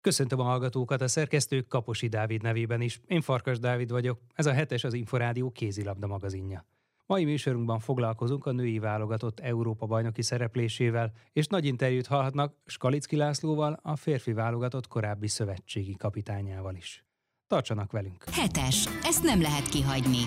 Köszöntöm a hallgatókat a szerkesztők Kaposi Dávid nevében is. Én Farkas Dávid vagyok, ez a hetes az Inforádió kézilabda magazinja. Mai műsorunkban foglalkozunk a női válogatott Európa bajnoki szereplésével, és nagy interjút hallhatnak Skalicki Lászlóval, a férfi válogatott korábbi szövetségi kapitányával is. Tartsanak velünk! Hetes, ezt nem lehet kihagyni.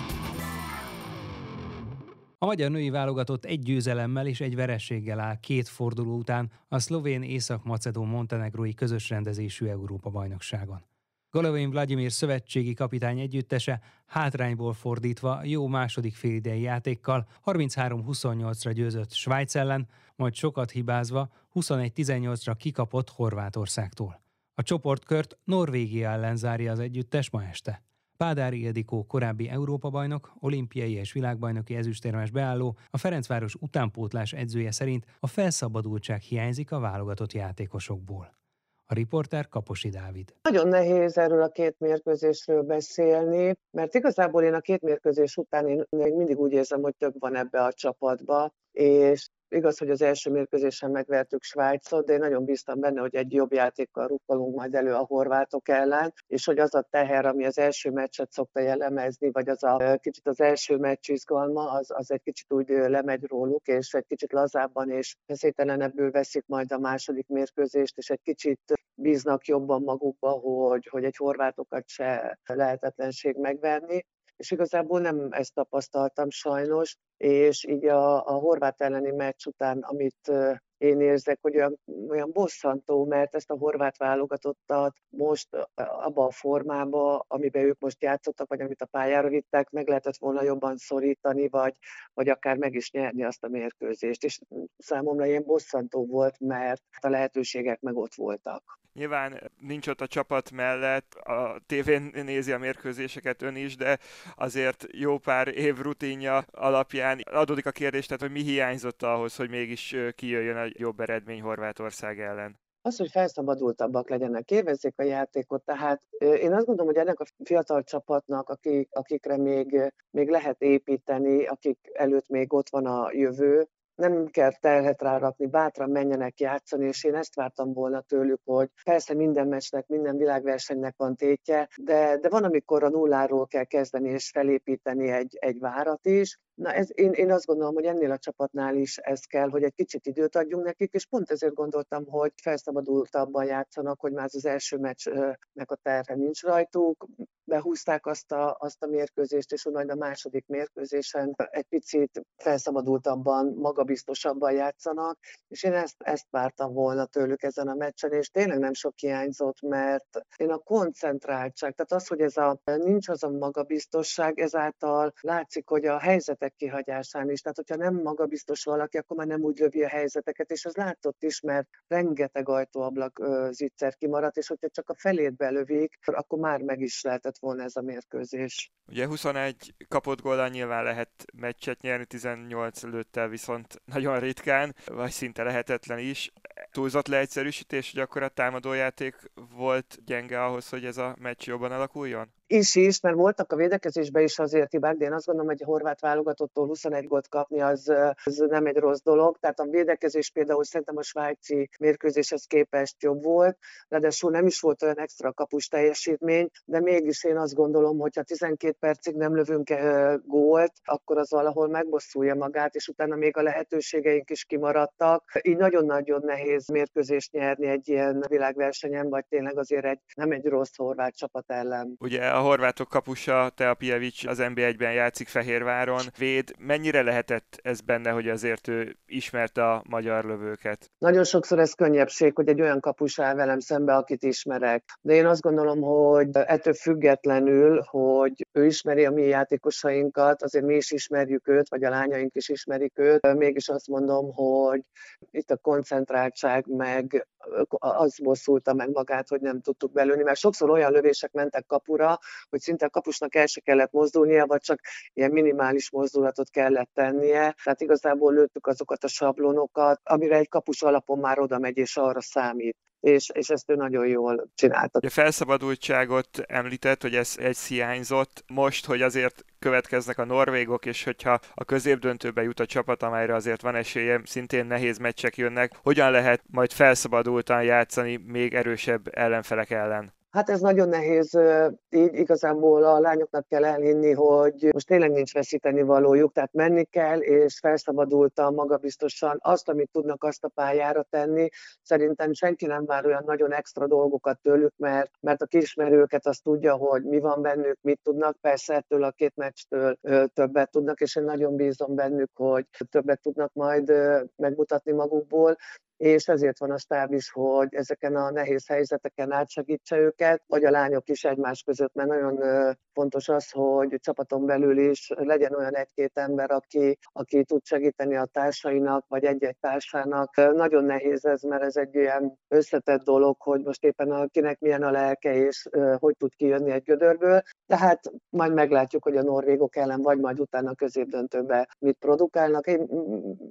A magyar női válogatott egy győzelemmel és egy verességgel áll két forduló után a szlovén észak-macedón montenegrói közös rendezésű Európa-bajnokságon. Golovin Vladimir szövetségi kapitány együttese hátrányból fordítva jó második félidei játékkal 33-28-ra győzött Svájc ellen, majd sokat hibázva 21-18-ra kikapott Horvátországtól. A csoportkört Norvégia ellen zárja az együttes ma este. Pádári Ildikó korábbi Európa-bajnok, olimpiai és világbajnoki ezüstérmes beálló, a Ferencváros utánpótlás edzője szerint a felszabadultság hiányzik a válogatott játékosokból. A riporter Kaposi Dávid. Nagyon nehéz erről a két mérkőzésről beszélni, mert igazából én a két mérkőzés után én még mindig úgy érzem, hogy több van ebbe a csapatba, és Igaz, hogy az első mérkőzésen megvertük Svájcot, de én nagyon bíztam benne, hogy egy jobb játékkal rukkolunk majd elő a horvátok ellen, és hogy az a teher, ami az első meccset szokta jellemezni, vagy az a kicsit az első meccs izgalma, az, az egy kicsit úgy lemegy róluk, és egy kicsit lazábban és feszélytelenebbül veszik majd a második mérkőzést, és egy kicsit bíznak jobban magukba, hogy, hogy egy horvátokat se lehetetlenség megverni és igazából nem ezt tapasztaltam sajnos, és így a, a horvát elleni meccs után, amit én érzek, hogy olyan, olyan bosszantó, mert ezt a horvát válogatottat most abba a formába, amiben ők most játszottak, vagy amit a pályára vittek, meg lehetett volna jobban szorítani, vagy, vagy akár meg is nyerni azt a mérkőzést. És számomra ilyen bosszantó volt, mert a lehetőségek meg ott voltak. Nyilván nincs ott a csapat mellett, a tévén nézi a mérkőzéseket ön is, de azért jó pár év rutinja alapján adódik a kérdés, tehát hogy mi hiányzott ahhoz, hogy mégis kijöjjön jobb eredmény Horvátország ellen az, hogy felszabadultabbak legyenek, élvezzék a játékot. Tehát én azt gondolom, hogy ennek a fiatal csapatnak, akik, akikre még, még lehet építeni, akik előtt még ott van a jövő, nem kell terhet rárakni, bátran menjenek játszani, és én ezt vártam volna tőlük, hogy persze minden meccsnek, minden világversenynek van tétje, de, de van, amikor a nulláról kell kezdeni és felépíteni egy, egy várat is, Na ez, én, én azt gondolom, hogy ennél a csapatnál is ez kell, hogy egy kicsit időt adjunk nekik, és pont ezért gondoltam, hogy felszabadultabban játszanak, hogy már az első meccsnek a terhe nincs rajtuk, behúzták azt a, azt a mérkőzést, és majd a második mérkőzésen egy picit felszabadultabban, magabiztosabban játszanak, és én ezt, ezt vártam volna tőlük ezen a meccsen, és tényleg nem sok hiányzott, mert én a koncentráltság, tehát az, hogy ez a, nincs az a magabiztosság, ezáltal látszik, hogy a helyzet helyzetek kihagyásán is. Tehát, hogyha nem magabiztos valaki, akkor már nem úgy lövi a helyzeteket, és az látszott is, mert rengeteg ajtóablak zicser kimaradt, és hogyha csak a felét belövik, akkor már meg is lehetett volna ez a mérkőzés. Ugye 21 kapott góllal nyilván lehet meccset nyerni, 18 lőttel viszont nagyon ritkán, vagy szinte lehetetlen is. Túlzott leegyszerűsítés, hogy akkor a támadójáték volt gyenge ahhoz, hogy ez a meccs jobban alakuljon? Is is, mert voltak a védekezésben is azért hibák, de én azt gondolom, hogy a horvát válogatottól 21 gólt kapni az, az nem egy rossz dolog. Tehát a védekezés például szerintem a svájci mérkőzéshez képest jobb volt, ráadásul nem is volt olyan extra kapus teljesítmény, de mégis én azt gondolom, hogy ha 12 percig nem lövünk gólt, akkor az valahol megbosszulja magát, és utána még a lehetőségeink is kimaradtak. Így nagyon-nagyon nehéz mérkőzést nyerni egy ilyen világversenyen, vagy tényleg azért egy, nem egy rossz horvát csapat ellen. Ugye a horvátok kapusa, Teapievics az NB1-ben játszik Fehérváron. Véd, mennyire lehetett ez benne, hogy azért ő ismerte a magyar lövőket? Nagyon sokszor ez könnyebbség, hogy egy olyan kapus áll velem szembe, akit ismerek. De én azt gondolom, hogy ettől függetlenül, hogy ő ismeri a mi játékosainkat, azért mi is ismerjük őt, vagy a lányaink is ismerik őt. Mégis azt mondom, hogy itt a koncentráltság meg az bosszulta meg magát, hogy nem tudtuk belőni, mert sokszor olyan lövések mentek kapura, hogy szinte a kapusnak el se kellett mozdulnia, vagy csak ilyen minimális mozdulatot kellett tennie. Tehát igazából lőttük azokat a sablonokat, amire egy kapus alapon már oda megy és arra számít és, és ezt ő nagyon jól csinálta. A felszabadultságot említett, hogy ez egy hiányzott. Most, hogy azért következnek a norvégok, és hogyha a középdöntőbe jut a csapat, amelyre azért van esélye, szintén nehéz meccsek jönnek, hogyan lehet majd felszabadultan játszani még erősebb ellenfelek ellen? Hát ez nagyon nehéz, így igazából a lányoknak kell elhinni, hogy most tényleg nincs veszíteni valójuk, tehát menni kell, és felszabadultan, magabiztosan. Azt, amit tudnak, azt a pályára tenni. Szerintem senki nem vár olyan nagyon extra dolgokat tőlük, mert, mert a kismerőket azt tudja, hogy mi van bennük, mit tudnak, persze ettől a két meccstől többet tudnak, és én nagyon bízom bennük, hogy többet tudnak majd megmutatni magukból és ezért van a stáb is, hogy ezeken a nehéz helyzeteken átsegítse őket, vagy a lányok is egymás között, mert nagyon fontos az, hogy csapaton belül is legyen olyan egy-két ember, aki, aki tud segíteni a társainak, vagy egy-egy társának. Nagyon nehéz ez, mert ez egy ilyen összetett dolog, hogy most éppen akinek milyen a lelke, és hogy tud kijönni egy gödörből. Tehát majd meglátjuk, hogy a norvégok ellen, vagy majd utána középdöntőbe mit produkálnak. Én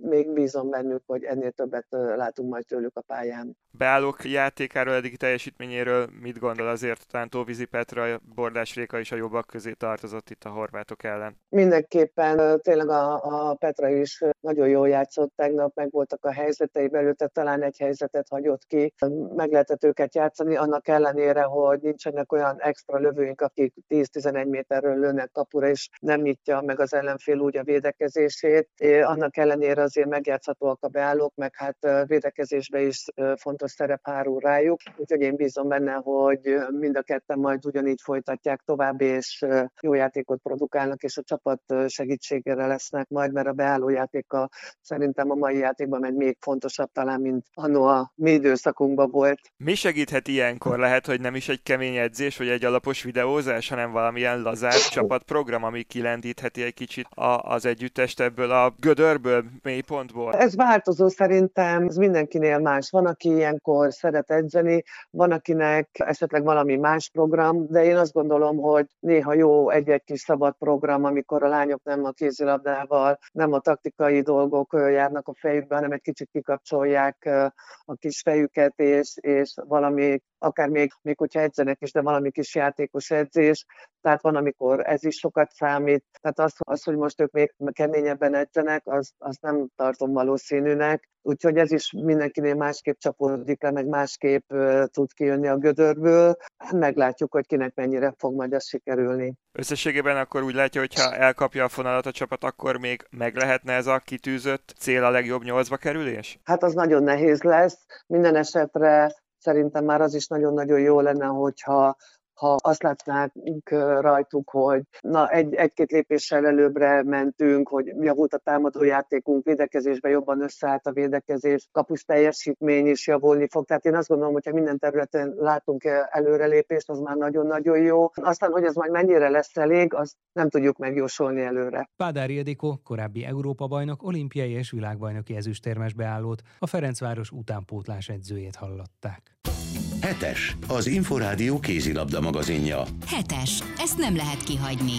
még bízom bennük, hogy ennél többet látunk majd tőlük a pályán. Beállók játékáról, eddigi teljesítményéről mit gondol azért? Talán Tóvizi Petra, Bordás Réka is a jobbak közé tartozott itt a horvátok ellen. Mindenképpen tényleg a, a Petra is nagyon jól játszott tegnap, meg voltak a helyzetei belőtte, talán egy helyzetet hagyott ki. Meg lehetett őket játszani, annak ellenére, hogy nincsenek olyan extra lövőink, akik 10-11 méterről lőnek kapura, és nem nyitja meg az ellenfél úgy a védekezését. Annak ellenére azért megjátszhatóak a beállók, meg hát védekezésbe is fontos szerep hárul rájuk. Úgyhogy én bízom benne, hogy mind a ketten majd ugyanígy folytatják tovább, és jó játékot produkálnak, és a csapat segítségére lesznek majd, mert a beálló játéka szerintem a mai játékban meg még fontosabb talán, mint annó a mi időszakunkban volt. Mi segíthet ilyenkor? Lehet, hogy nem is egy kemény edzés, vagy egy alapos videózás, hanem valamilyen lazár csapatprogram, ami kilendítheti egy kicsit a, az együttest ebből a gödörből, mélypontból? Ez változó szerintem, ez mindenkinél más. Van, aki ilyenkor szeret edzeni, van, akinek esetleg valami más program, de én azt gondolom, hogy néha jó egy-egy kis szabad program, amikor a lányok nem a kézilabdával, nem a taktikai dolgok járnak a fejükbe, hanem egy kicsit kikapcsolják a kis fejüket, és, és valami akár még, még hogyha edzenek is, de valami kis játékos edzés, tehát van, amikor ez is sokat számít. Tehát az, az hogy most ők még keményebben edzenek, az, az nem tartom valószínűnek. Úgyhogy ez is mindenkinél másképp csapódik le, meg másképp tud kijönni a gödörből. Meglátjuk, hogy kinek mennyire fog majd ez sikerülni. Összességében akkor úgy látja, hogy ha elkapja a fonalat a csapat, akkor még meg lehetne ez a kitűzött cél a legjobb nyolcba kerülés? Hát az nagyon nehéz lesz. Minden esetre szerintem már az is nagyon-nagyon jó lenne, hogyha ha azt látnánk rajtuk, hogy na egy, egy-két lépéssel előbbre mentünk, hogy javult a támadójátékunk, védekezésben jobban összeállt a védekezés, kapus teljesítmény is javulni fog. Tehát én azt gondolom, hogyha minden területen látunk előrelépést, az már nagyon-nagyon jó. Aztán, hogy ez majd mennyire lesz elég, azt nem tudjuk megjósolni előre. Pádár Ildikó, korábbi Európa-bajnok, olimpiai és világbajnoki ezüstérmes beállót, a Ferencváros utánpótlás edzőjét hallották. Hetes, az Inforádió kézilabda magazinja. Hetes, ezt nem lehet kihagyni.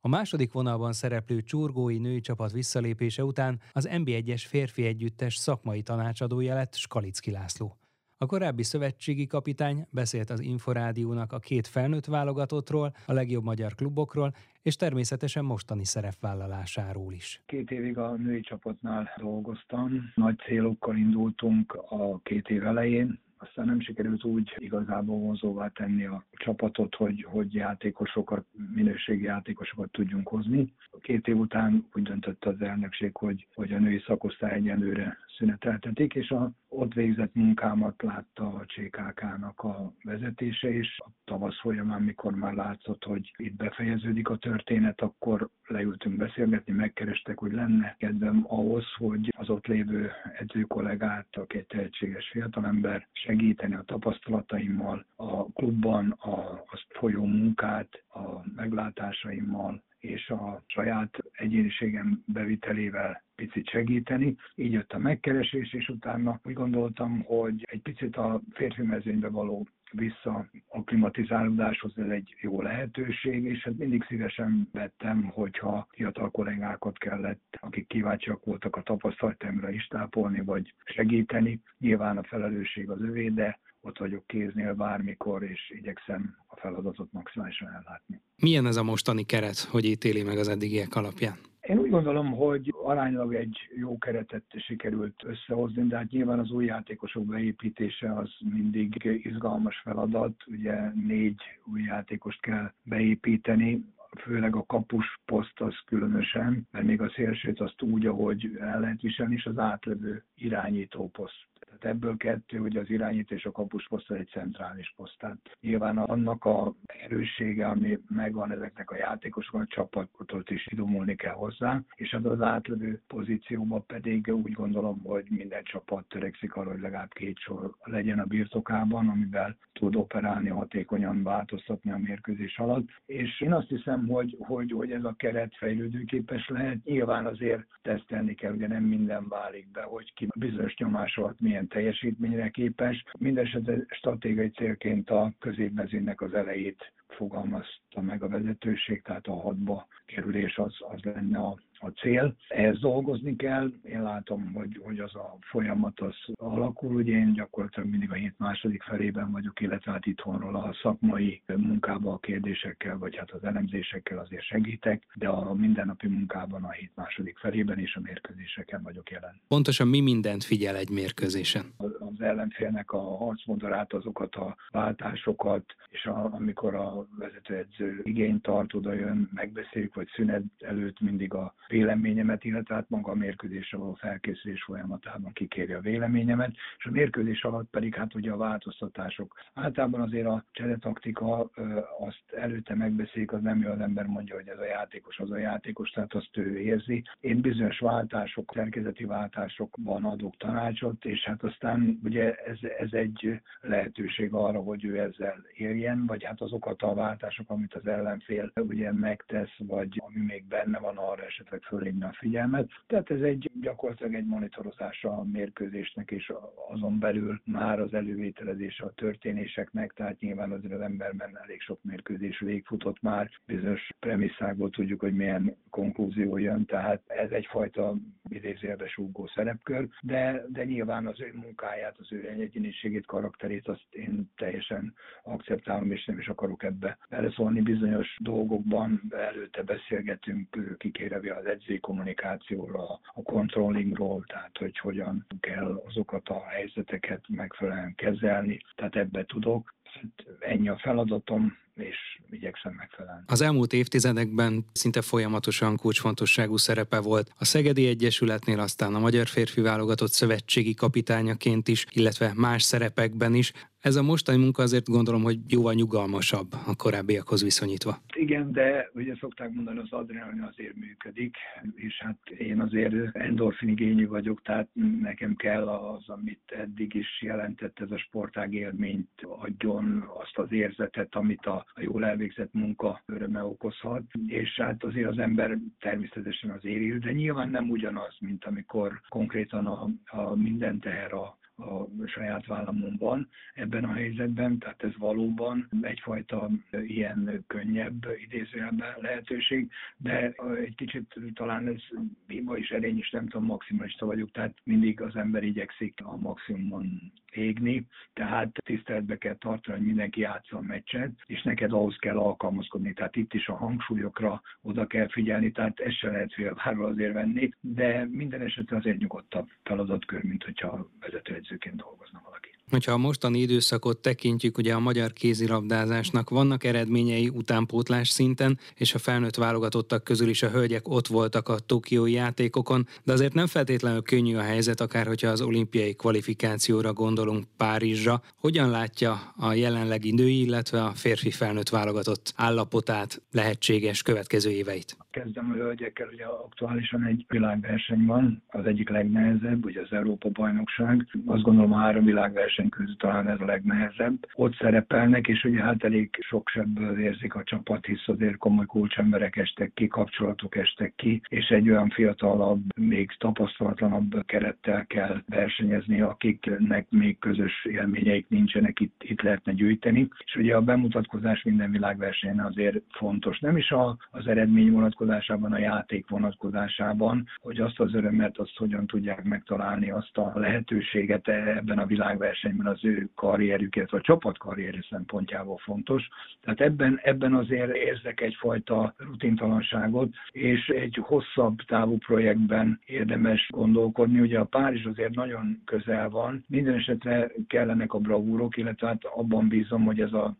A második vonalban szereplő csurgói női csapat visszalépése után az NB1-es férfi együttes szakmai tanácsadója lett Skalicki László. A korábbi szövetségi kapitány beszélt az Inforádiónak a két felnőtt válogatottról, a legjobb magyar klubokról, és természetesen mostani szerepvállalásáról is. Két évig a női csapatnál dolgoztam, nagy célokkal indultunk a két év elején, aztán nem sikerült úgy igazából vonzóvá tenni a csapatot, hogy, hogy játékosokat, minőségi játékosokat tudjunk hozni. Két év után úgy döntött az elnökség, hogy, hogy a női szakosztály egyenlőre szüneteltetik, és a ott végzett munkámat látta a CKK-nak a vezetése, és a tavasz folyamán, mikor már látszott, hogy itt befejeződik a történet, akkor leültünk beszélgetni, megkerestek, hogy lenne kedvem ahhoz, hogy az ott lévő edzőkollégát, aki egy tehetséges fiatalember, segíteni a tapasztalataimmal, a klubban a, a folyó munkát, a meglátásaimmal, és a saját egyéniségem bevitelével picit segíteni. Így jött a megkeresés, és utána úgy gondoltam, hogy egy picit a férfi mezőnybe való vissza a klimatizálódáshoz ez egy jó lehetőség, és hát mindig szívesen vettem, hogyha fiatal kollégákat kellett, akik kíváncsiak voltak a tapasztalatomra is tápolni, vagy segíteni. Nyilván a felelősség az övé, de ott vagyok kéznél bármikor, és igyekszem a feladatot maximálisan ellátni. Milyen ez a mostani keret, hogy ítéli meg az eddigiek alapján? Én úgy gondolom, hogy aránylag egy jó keretet sikerült összehozni, de hát nyilván az új játékosok beépítése az mindig izgalmas feladat. Ugye négy új játékost kell beépíteni, főleg a kapus poszt az különösen, mert még a szélsőt azt úgy, ahogy el lehet viselni, és az átlövő irányító poszt tehát ebből kettő, hogy az irányító és a kapus poszt egy centrális poszt. Tehát nyilván annak a erőssége, ami megvan ezeknek a játékosoknak, a csapatot is idomulni kell hozzá, és az az átlövő pozícióban pedig úgy gondolom, hogy minden csapat törekszik arra, hogy legalább két sor legyen a birtokában, amivel tud operálni, hatékonyan változtatni a mérkőzés alatt. És én azt hiszem, hogy, hogy, hogy ez a keret fejlődőképes lehet. Nyilván azért tesztelni kell, ugye nem minden válik be, hogy ki bizonyos nyomás alatt milyen teljesítményre képes. Mindenesetre stratégiai célként a középmezőnek az elejét fogalmazta meg a vezetőség, tehát a hatba kerülés az, az lenne a a cél. Ehhez dolgozni kell. Én látom, hogy, hogy az a folyamat az alakul. Ugye én gyakorlatilag mindig a hét második felében vagyok, illetve hát itthonról a szakmai munkába a kérdésekkel, vagy hát az elemzésekkel azért segítek, de a mindennapi munkában a hét második felében és a mérkőzéseken vagyok jelen. Pontosan mi mindent figyel egy mérkőzésen? Az ellenfélnek a harcmodorát, azokat a váltásokat, és a, amikor a vezetőedző igényt tart, oda jön, megbeszéljük, vagy szünet előtt mindig a véleményemet, illetve hát maga a mérkőzésre való felkészülés folyamatában kikéri a véleményemet, és a mérkőzés alatt pedig hát ugye a változtatások. Általában azért a cseretaktika azt előtte megbeszélik, az nem jó az ember mondja, hogy ez a játékos, az a játékos, tehát azt ő érzi. Én bizonyos váltások, szerkezeti váltásokban adok tanácsot, és hát aztán ugye ez, ez egy lehetőség arra, hogy ő ezzel éljen, vagy hát azokat a váltások, amit az ellenfél ugye megtesz, vagy ami még benne van arra esetleg fölhívni a figyelmet. Tehát ez egy gyakorlatilag egy monitorozása a mérkőzésnek, és azon belül már az elővételezése a történéseknek, tehát nyilván azért az emberben elég sok mérkőzés végfutott már, bizonyos premisszákból tudjuk, hogy milyen konklúzió jön, tehát ez egyfajta idézőjelbe súgó szerepkör, de, de nyilván az ő munkáját, az ő egyéniségét, karakterét azt én teljesen akceptálom, és nem is akarok ebbe beleszólni. Bizonyos dolgokban előtte beszélgetünk, kikérevi az edzői kommunikációra, a controllingról, tehát hogy hogyan kell azokat a helyzeteket megfelelően kezelni, tehát ebbe tudok. Hát ennyi a feladatom, és igyekszem megfelelni. Az elmúlt évtizedekben szinte folyamatosan kulcsfontosságú szerepe volt a Szegedi Egyesületnél, aztán a Magyar Férfi Válogatott Szövetségi kapitányaként is, illetve más szerepekben is. Ez a mostani munka azért gondolom, hogy jóval nyugalmasabb a korábbiakhoz viszonyítva. Igen, de ugye szokták mondani, az adrenalin azért működik, és hát én azért endorfin igényű vagyok, tehát nekem kell az, amit eddig is jelentett ez a sportág élményt adjon, azt az érzetet, amit a, a jól elvégzett munka öröme okozhat, és hát azért az ember természetesen az éril, de nyilván nem ugyanaz, mint amikor konkrétan a, a minden teher a a saját vállamon ebben a helyzetben, tehát ez valóban egyfajta ilyen könnyebb idézőjelben lehetőség, de egy kicsit talán ez hiba is erény is, nem tudom, maximalista vagyok, tehát mindig az ember igyekszik a maximumon égni, tehát tiszteletbe kell tartani, hogy mindenki játsza meccset, és neked ahhoz kell alkalmazkodni, tehát itt is a hangsúlyokra oda kell figyelni, tehát ezt se lehet félváról azért venni, de minden esetre azért nyugodtabb feladatkör, mint hogyha vezető edzőként dolgozna valaki. Hogyha a mostani időszakot tekintjük, ugye a magyar kézilabdázásnak vannak eredményei utánpótlás szinten, és a felnőtt válogatottak közül is a hölgyek ott voltak a tokiói játékokon, de azért nem feltétlenül könnyű a helyzet, akár hogyha az olimpiai kvalifikációra gondolunk Párizsra. Hogyan látja a jelenlegi női, illetve a férfi felnőtt válogatott állapotát, lehetséges következő éveit? Kezdem a hölgyekkel, ugye aktuálisan egy világverseny van, az egyik legnehezebb, ugye az Európa bajnokság. Azt gondolom a három világverseny közül talán ez a legnehezebb. Ott szerepelnek, és ugye hát elég sok sebből érzik a csapat, hisz azért komoly kulcsemberek estek ki, kapcsolatok estek ki, és egy olyan fiatalabb, még tapasztalatlanabb kerettel kell versenyezni, akiknek még közös élményeik nincsenek, itt, itt lehetne gyűjteni. És ugye a bemutatkozás minden világversenyen azért fontos. Nem is a, az eredmény vonatkozásában, a játék vonatkozásában, hogy azt az örömet, azt hogyan tudják megtalálni, azt a lehetőséget ebben a világversenyben az ő karrierüket, vagy csapat karrierje szempontjából fontos. Tehát ebben, ebben azért érzek egyfajta rutintalanságot, és egy hosszabb távú projektben érdemes gondolkodni. Ugye a Párizs azért nagyon közel van, minden esetre kellenek a bravúrok, illetve hát abban bízom, hogy ez a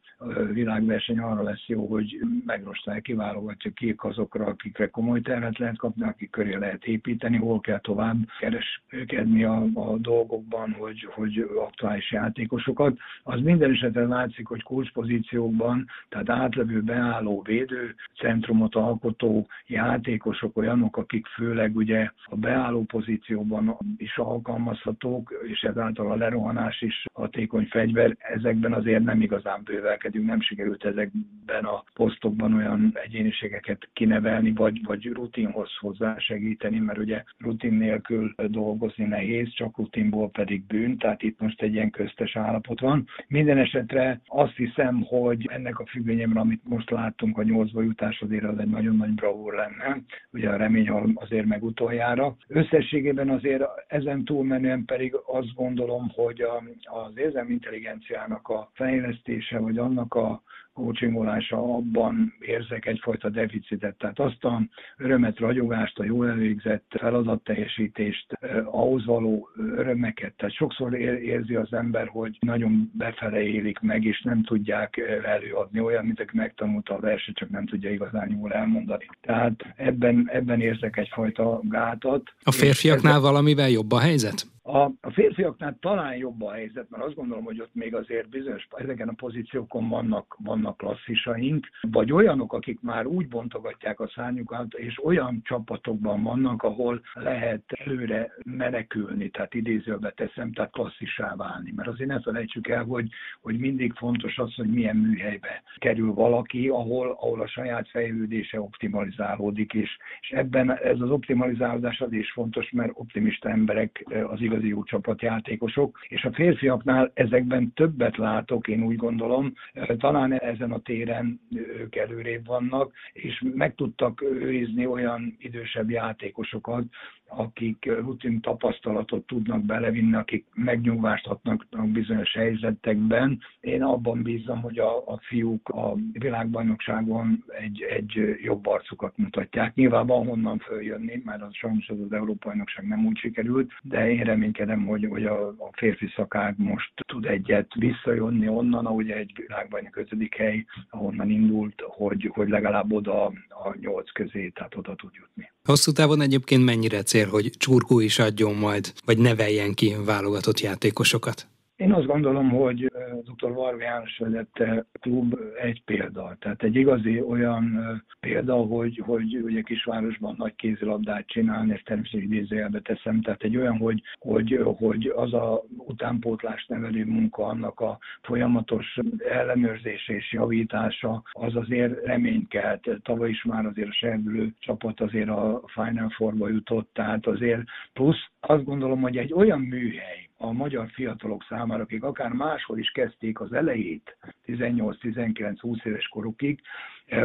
világverseny arra lesz jó, hogy megrostál, kiválogatja kik azokra, akikre komoly tervet lehet kapni, akik köré lehet építeni, hol kell tovább kereskedni a, a dolgokban, hogy, hogy aktuális játékosokat. Az minden esetre látszik, hogy kulcspozíciókban, tehát átlevő beálló védő, centrumot alkotó játékosok olyanok, akik főleg ugye a beálló pozícióban is alkalmazhatók, és ezáltal a lerohanás is hatékony fegyver, ezekben azért nem igazán bővelkedünk, nem sikerült ezekben a posztokban olyan egyéniségeket kinevelni, vagy, vagy rutinhoz hozzá segíteni, mert ugye rutin nélkül dolgozni nehéz, csak rutinból pedig bűn, tehát itt most egy ilyen köztes állapot van. Minden esetre azt hiszem, hogy ennek a függvényemre, amit most láttunk, a nyolcba jutás azért az egy nagyon nagy bravúr lenne, ugye a remény azért meg utoljára. Összességében azért ezen túlmenően pedig azt gondolom, hogy a, az érzelmi intelligenciának a fejlesztése, vagy annak a coachingolása, abban érzek egyfajta deficitet. Tehát azt a örömet, ragyogást, a jól elvégzett feladatteljesítést, eh, ahhoz való örömeket. Tehát sokszor érzi az ember, hogy nagyon befele élik meg, és nem tudják eh, előadni olyan, mint aki megtanulta a verset, csak nem tudja igazán jól elmondani. Tehát ebben, ebben érzek egyfajta gátat. A férfiaknál valamivel jobb a helyzet? A, a férfiaknál talán jobb a helyzet, mert azt gondolom, hogy ott még azért bizonyos, ezeken a pozíciókon vannak, vannak klasszisaink, vagy olyanok, akik már úgy bontogatják a szárnyukat, és olyan csapatokban vannak, ahol lehet előre menekülni, tehát idézőbe teszem, tehát klasszisá válni. Mert azért ne felejtsük el, hogy, hogy mindig fontos az, hogy milyen műhelybe kerül valaki, ahol, ahol a saját fejlődése optimalizálódik, és, és ebben ez az optimalizálódás az is fontos, mert optimista emberek az igaz igazi jó csapatjátékosok, és a férfiaknál ezekben többet látok, én úgy gondolom, talán ezen a téren ők előrébb vannak, és meg tudtak őrizni olyan idősebb játékosokat, akik rutin tapasztalatot tudnak belevinni, akik megnyugvást adnak bizonyos helyzetekben. Én abban bízom, hogy a, a fiúk a világbajnokságon egy, egy jobb arcukat mutatják. Nyilván van honnan följönni, mert az sajnos az, az Európai bajnokság nem úgy sikerült, de én reménykedem, hogy, hogy a, a férfi szakág most tud egyet visszajönni onnan, ahogy egy világbajnok ötödik hely, ahonnan indult, hogy, hogy legalább oda a nyolc közé, tehát oda tud jutni. Hosszú távon egyébként mennyire cél, hogy Csurkó is adjon majd, vagy neveljen ki válogatott játékosokat? Én azt gondolom, hogy dr. Varga János vezette klub egy példa. Tehát egy igazi olyan példa, hogy, hogy ugye kisvárosban nagy kézilabdát csinálni, ezt természetesen idézőjelbe teszem, tehát egy olyan, hogy, hogy, hogy az a utánpótlás nevelő munka, annak a folyamatos ellenőrzése és javítása, az azért reményt kelt. Tavaly is már azért a serdülő csapat azért a Final Four-ba jutott, tehát azért plusz azt gondolom, hogy egy olyan műhely, a magyar fiatalok számára, akik akár máshol is kezdték az elejét, 18-19-20 éves korukig,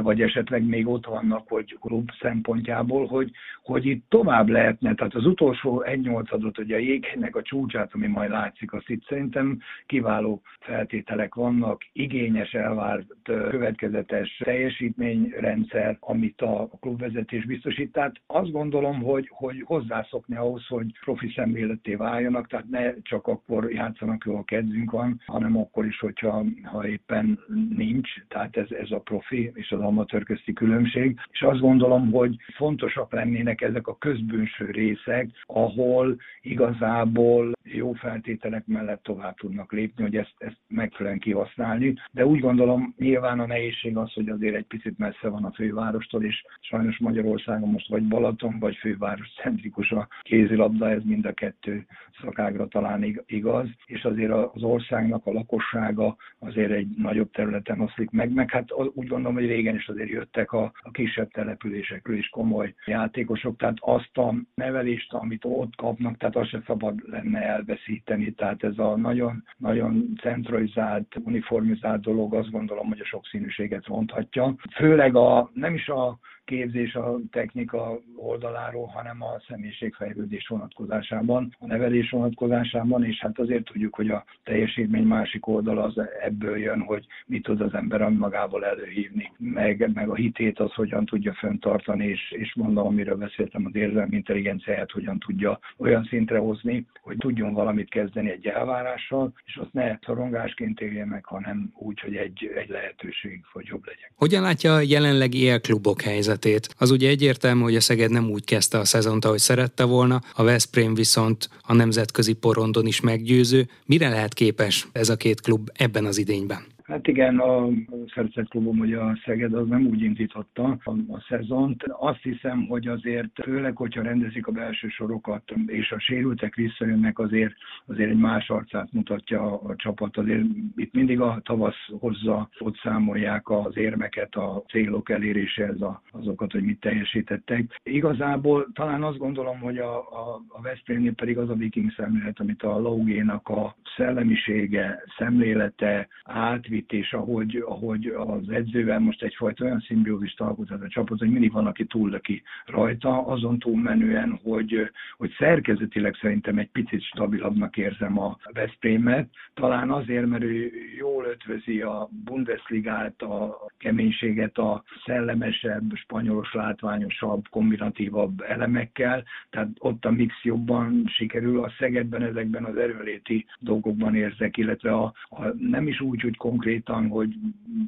vagy esetleg még ott vannak, hogy klub szempontjából, hogy, hogy itt tovább lehetne, tehát az utolsó egy nyolcadot, hogy a jégnek a csúcsát, ami majd látszik, azt itt szerintem kiváló feltételek vannak, igényes, elvárt, következetes teljesítményrendszer, amit a klubvezetés biztosít. Tehát azt gondolom, hogy, hogy hozzászokni ahhoz, hogy profi szemléleté váljanak, tehát ne csak akkor játszanak jó, a kedvünk van, hanem akkor is, hogyha ha éppen nincs, tehát ez, ez a profi és az amatőr közti különbség. És azt gondolom, hogy fontosak lennének ezek a közbűnső részek, ahol igazából jó feltételek mellett tovább tudnak lépni, hogy ezt, ezt megfelelően kihasználni. De úgy gondolom, nyilván a nehézség az, hogy azért egy picit messze van a fővárostól, és sajnos Magyarországon most vagy Balaton, vagy főváros centrikus a kézilabda, ez mind a kettő szakágra talán igaz, és azért az országnak a lakossága azért egy nagyobb területen oszlik meg, meg hát úgy gondolom, hogy régen is azért jöttek a, a kisebb településekről is komoly játékosok, tehát azt a nevelést, amit ott kapnak, tehát azt se szabad lenne elveszíteni, tehát ez a nagyon, nagyon centralizált, uniformizált dolog azt gondolom, hogy a sokszínűséget ronthatja. Főleg a, nem is a képzés a technika oldaláról, hanem a személyiségfejlődés vonatkozásában, a nevelés vonatkozásában, és hát azért tudjuk, hogy a teljesítmény másik oldala az ebből jön, hogy mit tud az ember magával előhívni, meg, meg a hitét az hogyan tudja fenntartani, és, és mondom, amiről beszéltem, az érzelmi intelligenciáját hogyan tudja olyan szintre hozni, hogy tudjon valamit kezdeni egy elvárással, és azt ne szorongásként élje meg, hanem úgy, hogy egy, egy lehetőség, hogy jobb legyen. Hogyan látja a jelenlegi élklubok helyzet? Helyzetét. Az ugye egyértelmű, hogy a Szeged nem úgy kezdte a szezont, ahogy szerette volna, a Veszprém viszont a nemzetközi porondon is meggyőző. Mire lehet képes ez a két klub ebben az idényben? Hát igen, a Szerzett klubom, hogy a Szeged az nem úgy indította a, a szezont. Azt hiszem, hogy azért, főleg, hogyha rendezik a belső sorokat, és a sérültek visszajönnek, azért, azért egy más arcát mutatja a, a csapat. Azért itt mindig a tavasz hozza, ott számolják az érmeket, a célok eléréséhez, a, azokat, hogy mit teljesítettek. Igazából talán azt gondolom, hogy a, a, a Veszprémnél pedig az a viking szemlélet, amit a Laugénak a szellemisége, szemlélete, átvitt és ahogy, ahogy az edzővel most egyfajta olyan szimbiózist alkot ez a csapat, hogy mindig van, aki túllöki rajta, azon túlmenően, hogy, hogy szerkezetileg szerintem egy picit stabilabbnak érzem a Veszprémet, talán azért, mert ő jól ötvözi a Bundesligát, a keménységet a szellemesebb, spanyolos, látványosabb, kombinatívabb elemekkel, tehát ott a mix jobban sikerül, a Szegedben ezekben az erőléti dolgokban érzek, illetve a, a nem is úgy, hogy konkrét konkrétan, hogy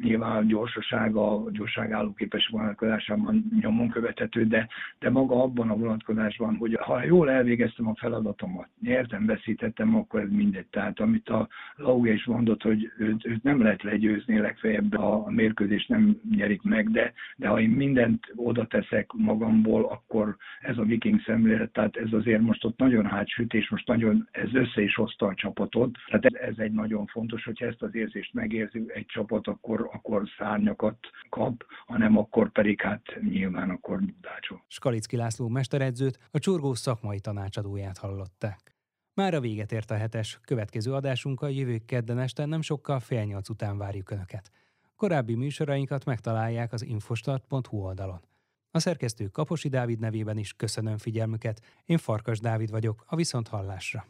nyilván a gyorsasága, a gyorságálló képes vonatkozásában nyomon követhető, de, de maga abban a vonatkozásban, hogy ha jól elvégeztem a feladatomat, nyertem, veszítettem, akkor ez mindegy. Tehát amit a Lauge is mondott, hogy őt, őt nem lehet legyőzni, legfeljebb a mérkőzést nem nyerik meg, de, de ha én mindent oda teszek magamból, akkor ez a viking szemlélet, tehát ez azért most ott nagyon hátsütés, most nagyon ez össze is hozta a csapatot, tehát ez, ez egy nagyon fontos, hogyha ezt az érzést megér érzi egy csapat, akkor, akkor szárnyakat kap, hanem akkor pedig hát nyilván akkor dácsol. Skalicki László mesteredzőt, a csorgó szakmai tanácsadóját hallották. Már a véget ért a hetes, következő adásunkkal jövő kedden este nem sokkal fél nyolc után várjuk Önöket. Korábbi műsorainkat megtalálják az infostart.hu oldalon. A szerkesztő Kaposi Dávid nevében is köszönöm figyelmüket, én Farkas Dávid vagyok, a Viszonthallásra.